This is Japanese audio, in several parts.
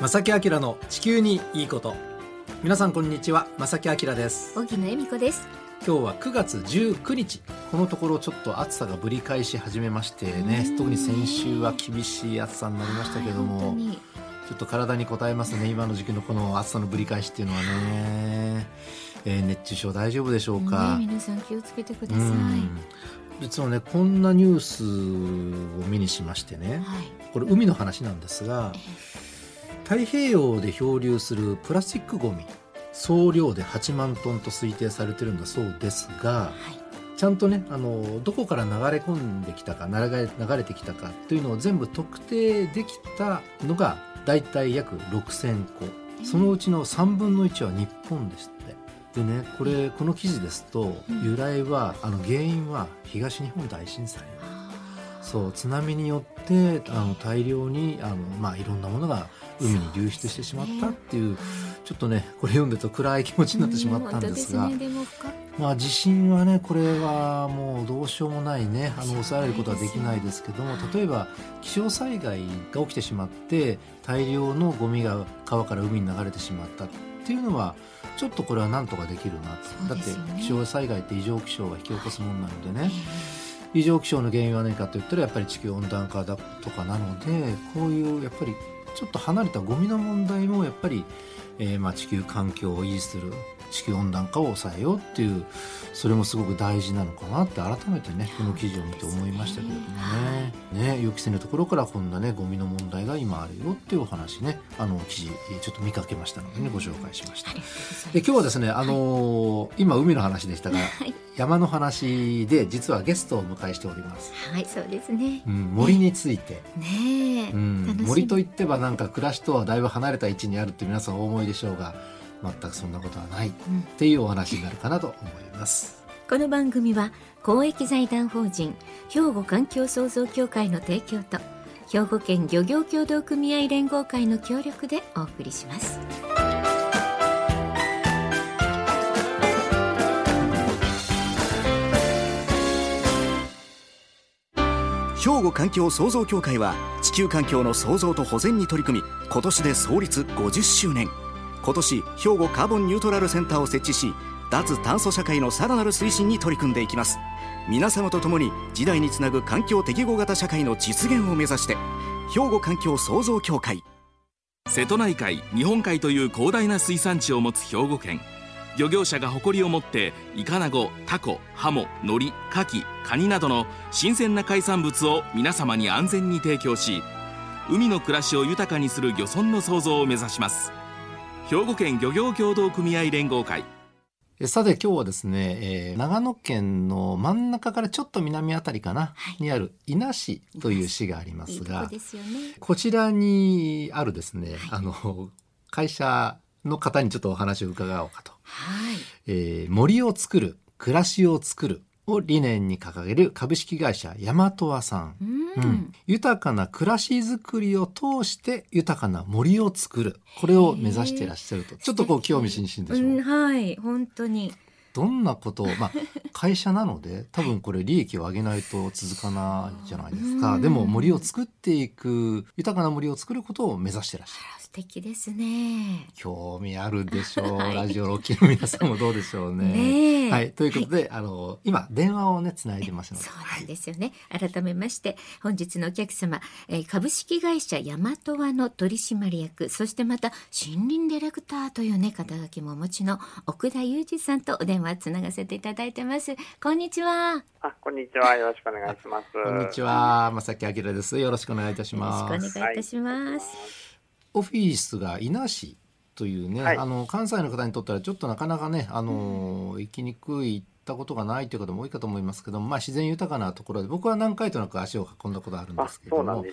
正木明の地球にいいこと。皆さんこんにちは。正木明です。荻野恵美子です。今日は9月19日。このところちょっと暑さがぶり返し始めましてね特に先週は厳しい暑さになりましたけども、ちょっと体に応えますね。今の時期のこの暑さのぶり返しっていうのはね、えー、熱中症大丈夫でしょうか、ね、皆さん気をつけてください。実はねこんなニュースを目にしましてね、はい、これ海の話なんですが、太平洋で漂流するプラスチックごみ総量で8万トンと推定されてるんだそうですが、はい、ちゃんとねあのどこから流れ込んできたか流れ流れてきたかというのを全部特定できたのが大体約6,000個。そのうちの3分の1は日本ですって。でねこれこの記事ですと由来はあの原因は東日本大震災そう津波によってあの大量にあの、まあ、いろんなものが海に流出してしまったっていうちょっとねこれ読んでると暗い気持ちになってしまったんですが。まあ、地震はねこれはもうどうしようもないねあの抑えることはできないですけども例えば気象災害が起きてしまって大量のゴミが川から海に流れてしまったっていうのはちょっとこれはなんとかできるな、だって気象災害って異常気象が引き起こすものなのでね、異常気象の原因は何かといったらやっぱり地球温暖化だとかなのでこういうやっぱりちょっと離れたゴミの問題もやっぱり、えー、まあ地球環境を維持する地球温暖化を抑えようっていうそれもすごく大事なのかなって改めてねこの記事を見て思いましたけれどもね。ね予期せぬところからこんなねゴミの問題が今あるよっていうお話ねあの記事ちょっと見かけましたのでねご紹介しました。で今日はですねあのー、今海の話でしたが、はい、山の話で実はゲストをお迎えしております。はいそうですね、うん、森について、ね、うん、森といってはなんか暮らしとはだいぶ離れた位置にあるって皆さんお思いでしょうが全くそんなことはないっていうお話になるかなと思います。この番組は公益財団法人兵庫環境創造協会の提供と兵庫県漁業協同組合連合会の協力でお送りします。兵庫環境創造協会は地球環境の創造と保全に取り組み今年で創立50周年今年兵庫カーボンニュートラルセンターを設置し脱炭素社会のさらなる推進に取り組んでいきます。皆様と共に時代につなぐ環境適合型社会の実現を目指して兵庫環境創造協会。瀬戸内海日本海という広大な水産地を持つ兵庫県。漁業者が誇りを持ってイカナゴタコハモノリカキカニなどの新鮮な海産物を皆様に安全に提供し海の暮らしを豊かにする漁村の創造を目指します。兵庫県漁業協同組合連合会。さて今日はですね、えー、長野県の真ん中からちょっと南あたりかな、はい、にある伊那市という市がありますが、いいね、こちらにあるですね、はい、あの会社の方にちょっとお話を伺おうかと。はい。えー、森を作る暮らしを作るを理念に掲げる株式会社大和和さん、うん、豊かな暮らしづくりを通して豊かな森を作る。これを目指していらっしゃると。ちょっとこう興味津々でしょう、うん、はい。本当にどんなことを、まあ、会社なので多分これ利益を上げないと続かないじゃないですか、でも森を作っていく豊かな森を作ることを目指してらっしゃる。素敵ですね。興味あるでしょう。はい、ラジオロッの皆さんもどうでしょうね。ねはい。ということで、はい、あの、今、電話をね、つないでますので。そうなんですよね。改めまして、本日のお客様、えー、株式会社ヤマトワの取締役、そしてまた、森林ディレクターというね、肩書きもお持ちの奥田裕二さんとお電話つながせていただいてます。こんにちは。あ、こんにちは。よろしくお願いします。こんにちは。正木明です。よろしくお願いいたします。よろしくお願いいたします。はいオフィスが伊那市というね、はい、あの関西の方にとったらちょっとなかなかねあの、うん、行きにくい行ったことがないという方も多いかと思いますけども、まあ、自然豊かなところで僕は何回となく足を運んだことあるんですけども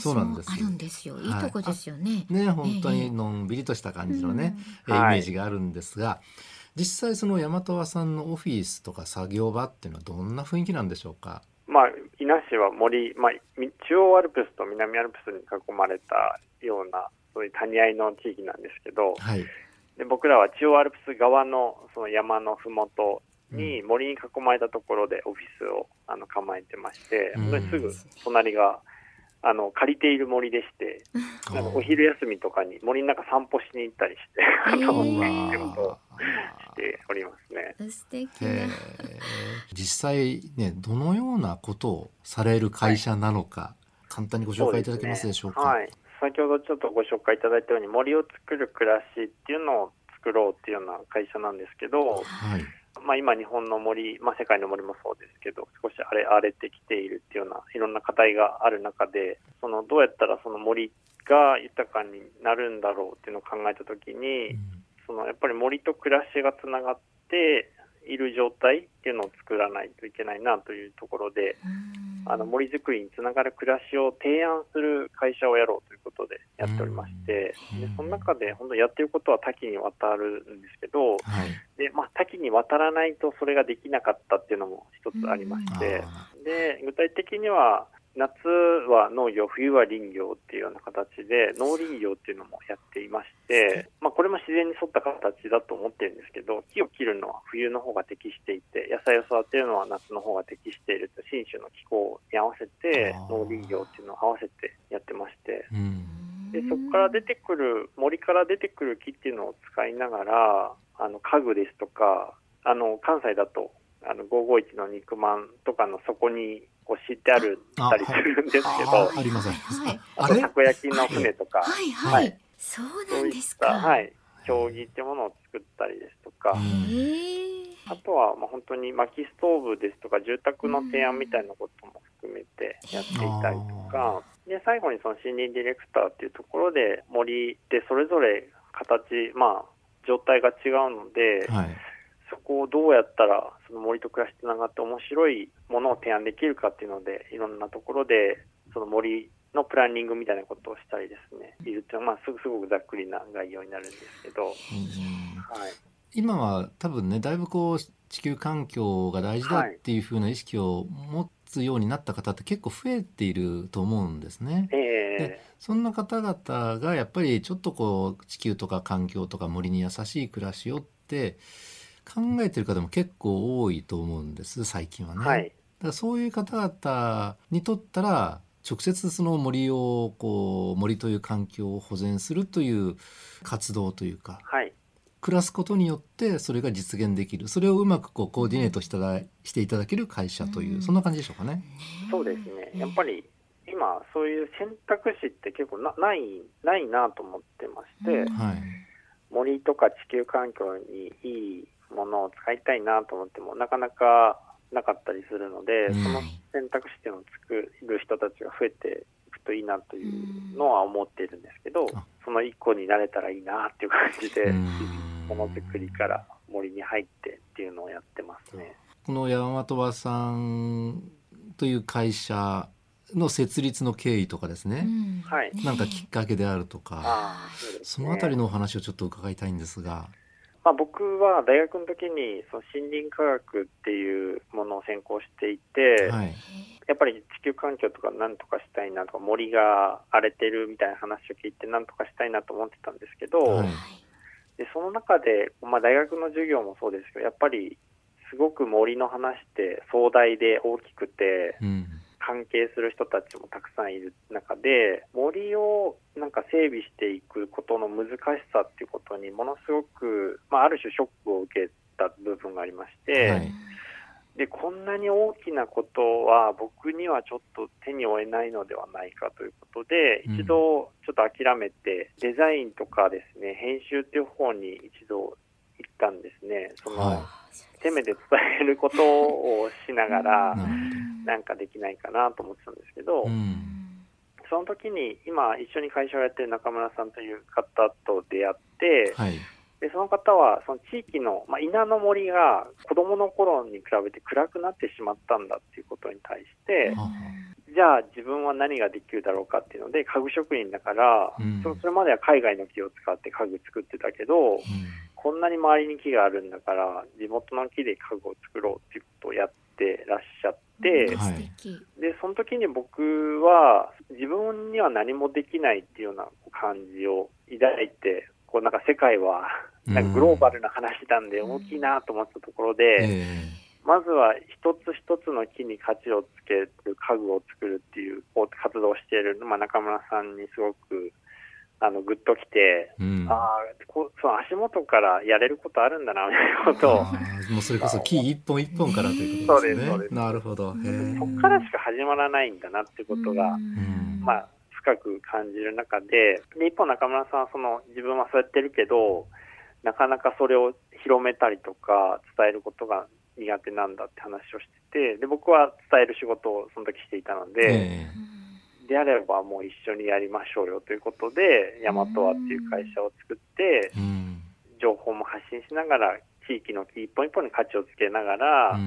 そうなんです、ね、あるんですよいいとこですよね、ね本当にのんびりとした感じのね、えー、イメージがあるんですが、はい、実際その大和和さんのオフィスとか作業場っていうのはどんな雰囲気なんでしょうか？まあ、伊那市は森、まあ、中央アルプスと南アルプスに囲まれたようなそういう谷合の地域なんですけど、はい、で僕らは中央アルプス側のその山のふもとに森に囲まれたところでオフィスをあの構えてまして、本当にすぐ隣があの借りている森でして、なんかお昼休みとかに森の中散歩しに行ったりして、えー楽してことをしておりますね。素敵実際ねどのようなことをされる会社なのか、簡単にご紹介いただけますでしょうか？はい。先ほどちょっとご紹介いただいたように森を作る暮らしっていうのを作ろうっていうような会社なんですけど、はいまあ、今日本の森、まあ、世界の森もそうですけど少し荒れ荒れてきているっていうようないろんな課題がある中でそのどうやったらその森が豊かになるんだろうっていうのを考えた時に、そのやっぱり森と暮らしがつながっている状態っていうのを作らないといけないなというところで、あの森づくりにつながる暮らしを提案する会社をやろうということでやっておりまして、うん。でその中で本当やってることは多岐にわたるんですけど、はい。でまあ、多岐にわたらないとそれができなかったっていうのも一つありまして、あで具体的には夏は農業、冬は林業っていうような形で 農林業っていうのもやっていまして、まあ、これも自然に沿った形だと思ってるんですけど木を切るのは冬の方が適していて野菜を育てるのは夏の方が適していると信州の気候に合わせて農林業っていうのを合わせてやってまして。でそこから出てくる森から出てくる木っていうのを使いながらあの家具ですとかあの関西だとあの551の肉まんとかの底にこう敷いてあるあたりするんですけあどありますあとたこ焼きの船とか、はいはい、はい。そうなんですか。た、はい、競技ってものを作ったりですとか、あとはまあ本当に薪ストーブですとか住宅の提案みたいなことも含めてやっていたりとか、で最後にその森林ディレクターっていうところで森でそれぞれ形、まあ、状態が違うので、はい。そこをどうやったらその森と暮らしつながって面白いものを提案できるかっていうのでいろんなところでその森のプランニングみたいなことをしたりですね。いるっていうのは、まあ、すぐすごくざっくりな概要になるんですけど、はい、今は多分ねだいぶこう地球環境が大事だっていう風な意識を持つようになった方って結構増えていると思うんですね。えそんな方々がやっぱりちょっとこう地球とか環境とか森に優しい暮らしをって考えてる方も結構多いと思うんです最近はね。ーはい。だからそういう方々にとったら直接その森をこう森という環境を保全するという活動というかはい。暮らすことによってそれが実現できる。それをうまくこうコーディネートしたらしていただける会社という、うん。そんな感じでしょうかね。そうですね。やっぱり今そういう選択肢って結構なないないなと思ってまして、うん。はい。森とか地球環境にいいものを使いたいなと思ってもなかなかなかったりするので、うん。その選択肢っていうのを作る人たちが増えていくといいなというのは思っているんですけど、あその一個になれたらいいなっていう感じで、うん。ものづくりから森に入ってっていうのをやってますね。この山本和さんという会社の設立の経緯とかですね、はい。なんかきっかけであるとか、そのあたりのお話をちょっと伺いたいんですが。まあ、僕は大学の時にその森林科学っていうものを専攻していて、はい、やっぱり地球環境とかなんとかしたいなとか森が荒れてるみたいな話を聞いてなんとかしたいなと思ってたんですけど、はい。でその中で、まあ、大学の授業もそうですけどやっぱりすごく森の話って壮大で大きくてうん関係する人たちもたくさんいる中で森をなんか整備していくことの難しさっていうことにものすごく、まあ、ある種ショックを受けた部分がありまして、はい。でこんなに大きなことは僕にはちょっと手に負えないのではないかということで、うん。一度ちょっと諦めてデザインとかですね編集っていう方に一度行ったんですね。その、は手目で伝えることをしながら、なんかできないかなと思ってたんですけど、うん。その時に今一緒に会社をやってる中村さんという方と出会って、はい。でその方はその地域の、まあ、稲の森が子供の頃に比べて暗くなってしまったんだっていうことに対して、はじゃあ自分は何ができるだろうかっていうので家具職人だから、うん。そそれまでは海外の木を使って家具作ってたけど、うん。こんなに周りに木があるんだから地元の木で家具を作ろうっていうことをやってらっしゃって、はい。でその時に僕は自分には何もできないっていうような感じを抱いてこうなんか世界はなんかグローバルな話なんで大きいなと思ったところで、えまずは一つ一つの木に価値をつける家具を作るっていう活動をしている、まあ、中村さんにすごくあのぐっときて、うん、ああこその足元からやれることあるんだなみたいなことを。もうそれこそ木一本一本からということですね。そうですなるほど。そこからしか始まらないんだなってことが、まあ、深く感じる中でで一方中村さんはその自分はそうやってるけどなかなかそれを広めたりとか伝えることが苦手なんだって話をしててで僕は伝える仕事をその時していたので。えーであればもう一緒にやりましょうよということで、ヤマトワっていう会社を作って、情報も発信しながら、地域の一本一本に価値をつけながら、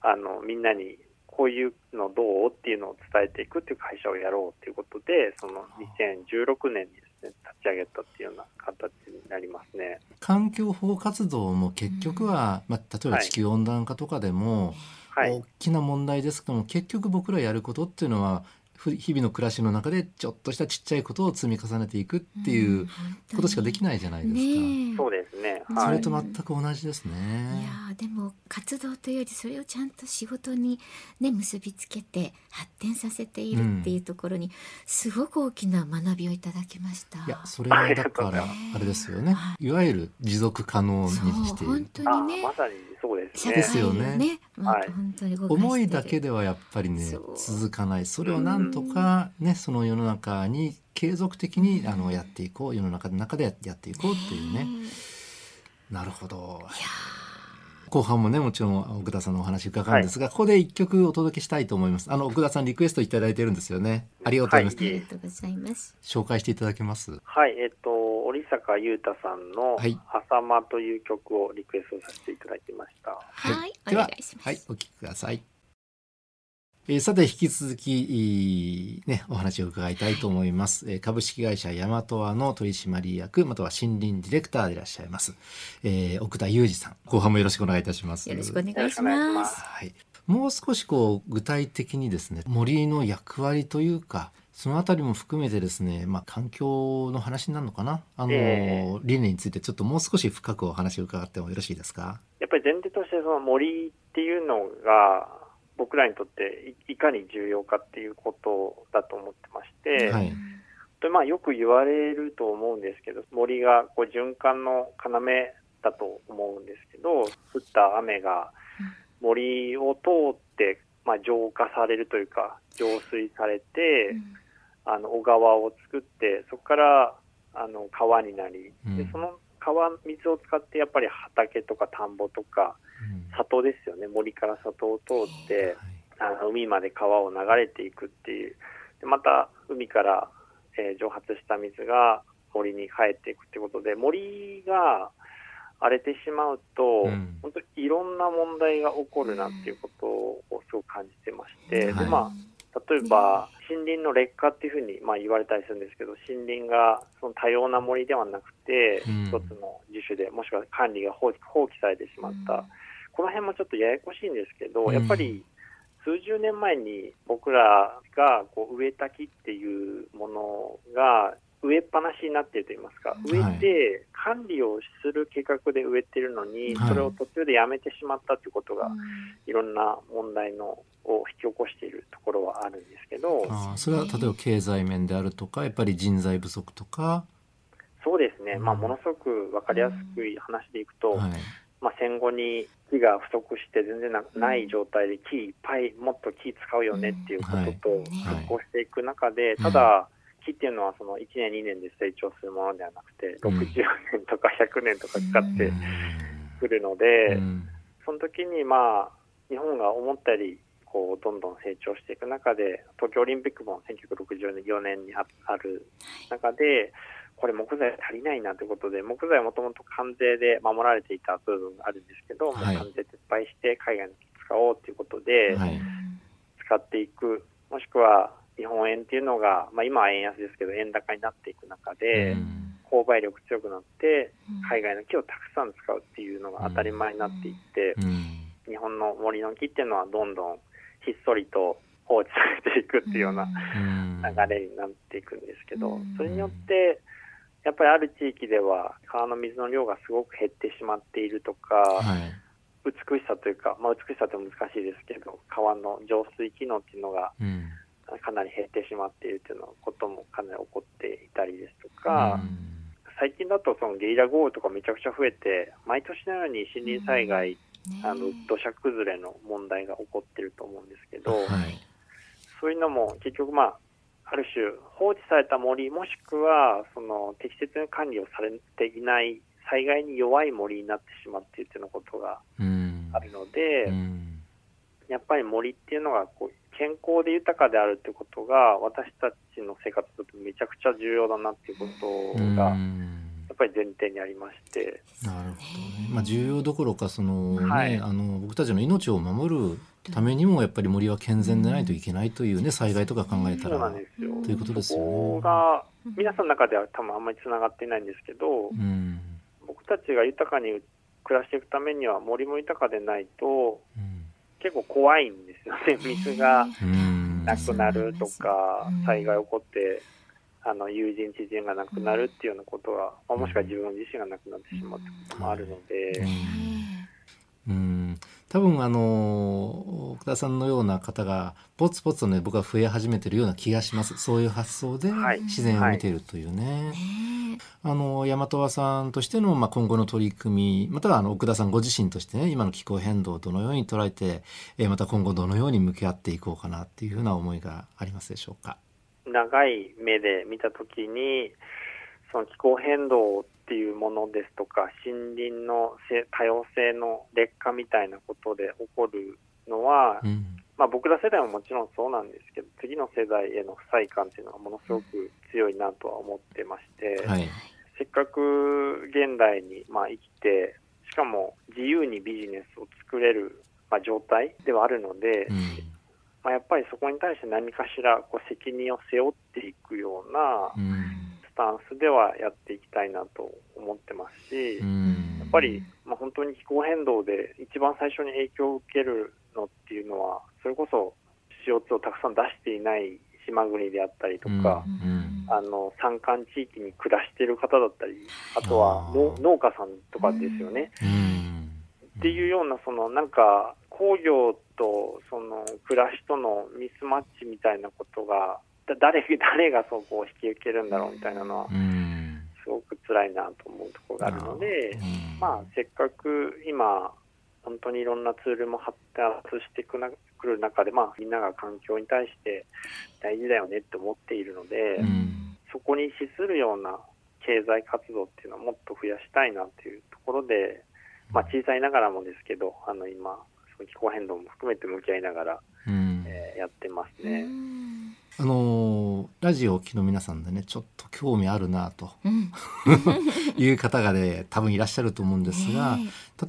あのみんなにこういうのどうっていうのを伝えていくっていう会社をやろうということで、その2016年にですね、立ち上げたっていうような形になりますね。環境保護活動も結局は、まあ、例えば地球温暖化とかでも、はい、大きな問題ですけども、結局僕らやることっていうのは、日々の暮らしの中でちょっとしたちっちゃいことを積み重ねていくっていうことしかできないじゃないですか。ね、そうですね、はい、それと全く同じですね。いやでも活動というよりそれをちゃんと仕事にね結びつけて発展させているっていうところにすごく大きな学びをいただきました。いやそれはだからあれですよね。いわゆる持続可能にしている。本当にね。まさにそうですね。ですよね。ねはい、本当に思いだけではやっぱりね続かない。それをなんとかねその世の中に継続的にあのやっていこう世の中の中でやっていこうっていうね。なるほど。後半もねもちろん奥田さんのお話伺うんですが、はい、ここで一曲お届けしたいと思います。あの奥田さんリクエストいただいてるんですよね。ありがとうございます、はい、ありがとうございます。紹介していただけます？はい。えっ、と織坂優太さんの「朝間」という曲をリクエストさせていただきました。はい、はい、お願いします。はい。お聞きくださいえー、さて引き続き、ね、お話を伺いたいと思います。えー、株式会社ヤマトワの取締役、または森林ディレクターでいらっしゃいます。えー、奥田裕二さん、後半もよろしくお願いいたします。よろしくお願いします。はい。もう少しこう具体的にですね、森の役割というか、そのあたりも含めてですね、まあ、環境の話になるのかな、あの、えー、理念についてちょっともう少し深くお話を伺ってもよろしいですか？やっぱり前提としてその森っていうのが僕らにとっていかに重要かっていうことだと思ってまして、はい、でまあ、よく言われると思うんですけど森がこう循環の要だと思うんですけど降った雨が森を通って、まあ、浄化されるというか浄水されて、あの小川を作ってそこからあの川になり、でその川水を使ってやっぱり畑とか田んぼとか、里ですよね。森から里を通って、あの海まで川を流れていくっていう。でまた海から、えー、蒸発した水が森に帰っていくってことで森が荒れてしまうと、うん、本当にいろんな問題が起こるなっていうことをすごく感じてまして、でまあ例えば森林の劣化っていうふうにまあ言われたりするんですけど森林がその多様な森ではなくて、うん、一つの樹種でもしくは管理が放棄されてしまった、うん、この辺もちょっとややこしいんですけど、やっぱり数十年前に僕らがこう植えた木っていうものが植えっぱなしになっていると言いますか、植えて管理をする計画で植えてるのに、それを途中でやめてしまったということが、い。ろんな問題のを引き起こしているところはあるんですけどあそれは例えば経済面であるとかやっぱり人材不足とか？そうですね、まあ、ものすごく分かりやすく話でいくと、はい、まあ、戦後に木が不足して全然ない状態で木いっぱいもっと木使うよねっていうことと復興していく中で、ただ、木っていうのはその1年2年で成長するものではなくて、60年とか100年とかかかってくるので、その時にまあ日本が思ったよりこうどんどん成長していく中で東京オリンピックも1964年にある中でこれ木材足りないなということで木材はもともと関税で守られていた部分があるんですけど、はい、関税撤廃して海外の使おうということで、使っていくもしくは日本円っていうのが、まあ、今は円安ですけど円高になっていく中で、購買力強くなって海外の木をたくさん使うっていうのが当たり前になっていって、日本の森の木っていうのはどんどんひっそりと放置されていくっていうような流れになっていくんですけど、それによってやっぱりある地域では川の水の量がすごく減ってしまっているとか、はい、美しさというか、まあ、美しさって難しいですけど川の浄水機能っていうのがかなり減ってしまっているというのこともかなり起こっていたりですとか、最近だとそのゲリラ豪雨とかめちゃくちゃ増えて毎年のように森林災害、あの土砂崩れの問題が起こってると思うんですけど、はい、そういうのも結局まあある種放置された森もしくはその適切に管理をされていない災害に弱い森になってしまっているというようなことがあるので、やっぱり森っていうのがこう健康で豊かであるということが私たちの生活にとってめちゃくちゃ重要だなっていうことがやっぱり前提にありまして。なるほどね。まあ重要どころかそのね、はい、あの僕たちの命を守るためにもやっぱり森は健全でないといけないというね、災害とか考えたら。そうなんですよ。ということですよね。が皆さんの中では多分あんまりつながっていないんですけど、うん、僕たちが豊かに暮らしていくためには森も豊かでないと、うん、結構怖いんですよね。水がなくなるとか、災害起こって。あの友人、知人が亡くなるっていうようなことは、まあ、もしくは自分自身が亡くなってしまうってこともあるので、うん多分あの奥田さんのような方がポツポツとね僕は増え始めてるような気がしますそういう発想で自然を見ているというね。はいあの大和さんとしての、まあ、今後の取り組みまたはあの奥田さんご自身としてね今の気候変動をどのように捉えて、えまた今後どのように向き合っていこうかなっていうふうな思いがありますでしょうか？長い目で見た時にその気候変動っていうものですとか森林の多様性の劣化みたいなことで起こるのは、うん、まあ、僕ら世代ももちろんそうなんですけど次の世代への不細感っていうのはものすごく強いなとは思ってまして、はい、せっかく現代にまあ生きてしかも自由にビジネスを作れる、まあ、状態ではあるので、うん、まあ、やっぱりそこに対して何かしらこう責任を背負っていくような、うんタンスではやっていきたいなと思ってますし、やっぱり、まあ、本当に気候変動で一番最初に影響を受けるのっていうのは、それこそ CO2 をたくさん出していない島国であったりとか、あの山間地域に暮らしている方だったり、あとは農家さんとかですよね。っていうような、そのなんか工業とその暮らしとのミスマッチみたいなことが誰誰がそこを引き受けるんだろうみたいなのは、すごく辛いなと思うところがあるので、まあ、せっかく今、本当にいろんなツールも発達してくなくる中で、まあ、みんなが環境に対して大事だよねって思っているので、そこに資するような経済活動っていうのをもっと増やしたいなっていうところで、まあ、小さいながらもですけど、あの今、その気候変動も含めて向き合いながら、えー、やってますね。あのラジオを聴きの皆さんでねちょっと興味あるなと、うん、いう方がね多分いらっしゃると思うんですが、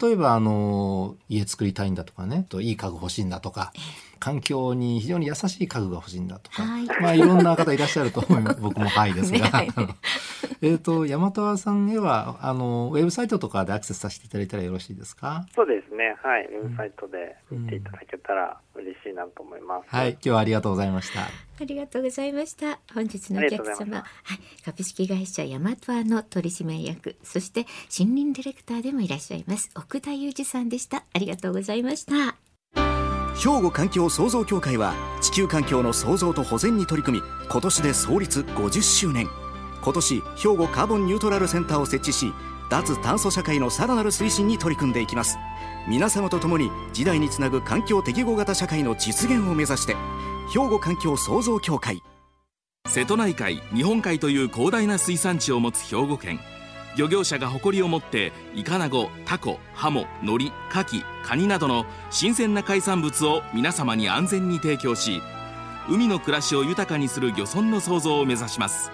例えばあの家作りたいんだとかねといい家具欲しいんだとか、環境に非常に優しい家具が欲しいんだとか、はい、まあいろんな方いらっしゃると思います。僕もはいですが、ね、えっと大和さんへはあのウェブサイトとかでアクセスさせていただいたらよろしいですか？そうですね。はい。ウェブサイトで見ていただけたら嬉しいなと思います、はい。今日はありがとうございました。ありがとうございました。本日のお客様。はい株式会社大和アの取締役。そして森林ディレクターでもいらっしゃいます。奥田裕二さんでした。ありがとうございました兵庫環境創造協会は地球環境の創造と保全に取り組み今年で創立50周年。今年兵庫カーボンニュートラルセンターを設置し脱炭素社会のさらなる推進に取り組んでいきます。皆様と共に時代につなぐ環境適合型社会の実現を目指して兵庫環境創造協会。瀬戸内海日本海という広大な水産地を持つ兵庫県。漁業者が誇りを持ってイカナゴタコハモノリカキカニなどの新鮮な海産物を皆様に安全に提供し海の暮らしを豊かにする漁村の創造を目指します。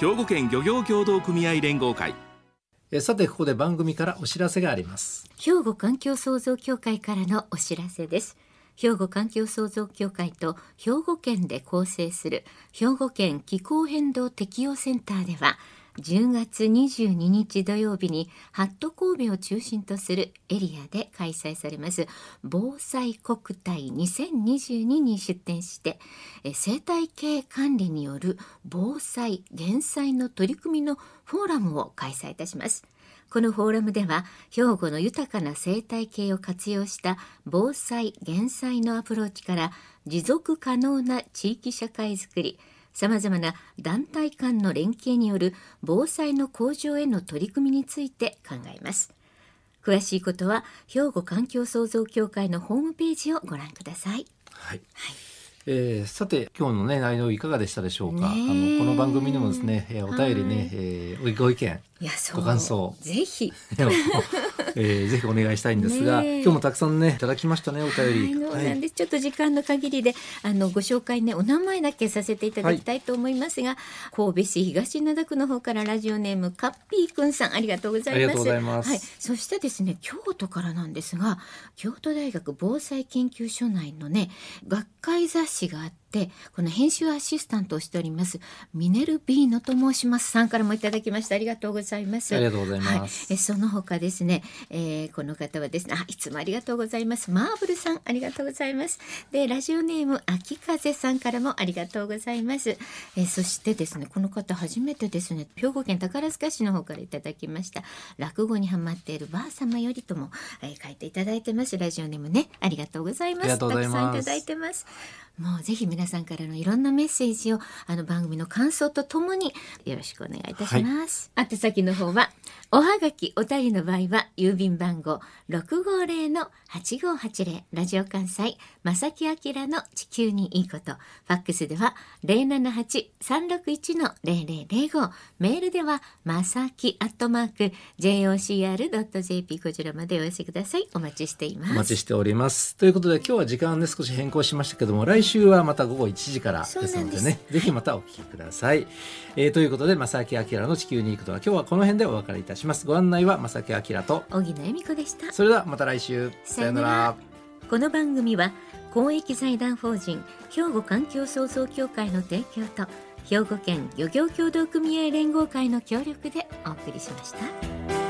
兵庫県漁業協同組合連合会。えさてここで番組からお知らせがあります。兵庫環境創造協会からのお知らせです。兵庫環境創造協会と兵庫県で構成する兵庫県気候変動適応センターでは10月22日土曜日にハット神戸を中心とするエリアで開催されます。防災国体2022に出展して生態系管理による防災減災の取り組みのフォーラムを開催いたします。このフォーラムでは兵庫の豊かな生態系を活用した防災減災のアプローチから持続可能な地域社会づくりさまざまな団体間の連携による防災の向上への取り組みについて考えます。詳しいことは兵庫環境創造協会のホームページをご覧ください。はい、はい。えー、さて今日のね内容いかがでしたでしょうか？あのこの番組にもですね、えー、お便りね、はい、えー、ご意見、ご感想、ぜひ、えー、ぜひお願いしたいんですが、今日もたくさんねいただきましたねお便り。はい、なんでちょっと時間の限りであのご紹介ねお名前だけさせていただきたいと思いますが、はい、神戸市東灘区の方からラジオネームカッピーくんさん。ありがとうございます。ます。はい、そしてですね京都からなんですが京都大学防災研究所内のね学会雑誌があってでこの編集アシスタントをしておりますミネルビーノと申します。さんからもいただきました。ありがとうございます。ありがとうございます、はい、えその他ですね、えー、この方はですねあいつもありがとうございます。マーブルさんありがとうございます。でラジオネーム秋風さんからもありがとうございます、えー、そしてですねこの方初めてですね兵庫県宝塚市の方からいただきました。落語にハマっているばあ様よりとも、えー、書いていただいてます。ラジオネームねありがとうございます。たくさんいただいてますもうぜひ皆さんからのいろんなメッセージをあの番組の感想とともによろしくお願いいたします。はい、宛先の方はおはがきお便りの場合は郵便番号六五零の八五八零ラジオ関西正木明の地球にいいこと。ファックスでは零七八三六一の零零零五。メールではまさきアットマーク jocr ドット jp こちらまでお寄せください。お待ちしています。お待ちしております。ということで今日は時間で少し変更しましたけども来週はまた午後1時からですのでね。ぜひまたお聞きください、えー、ということで正木明の地球に行くとは今日はこの辺でお別れいたしますご案内は正木明と。小木恵美子でした。それではまた来週。さよなら。この番組は公益財団法人兵庫環境創造協会の提供と兵庫県漁業協同組合連合会の協力でお送りしました。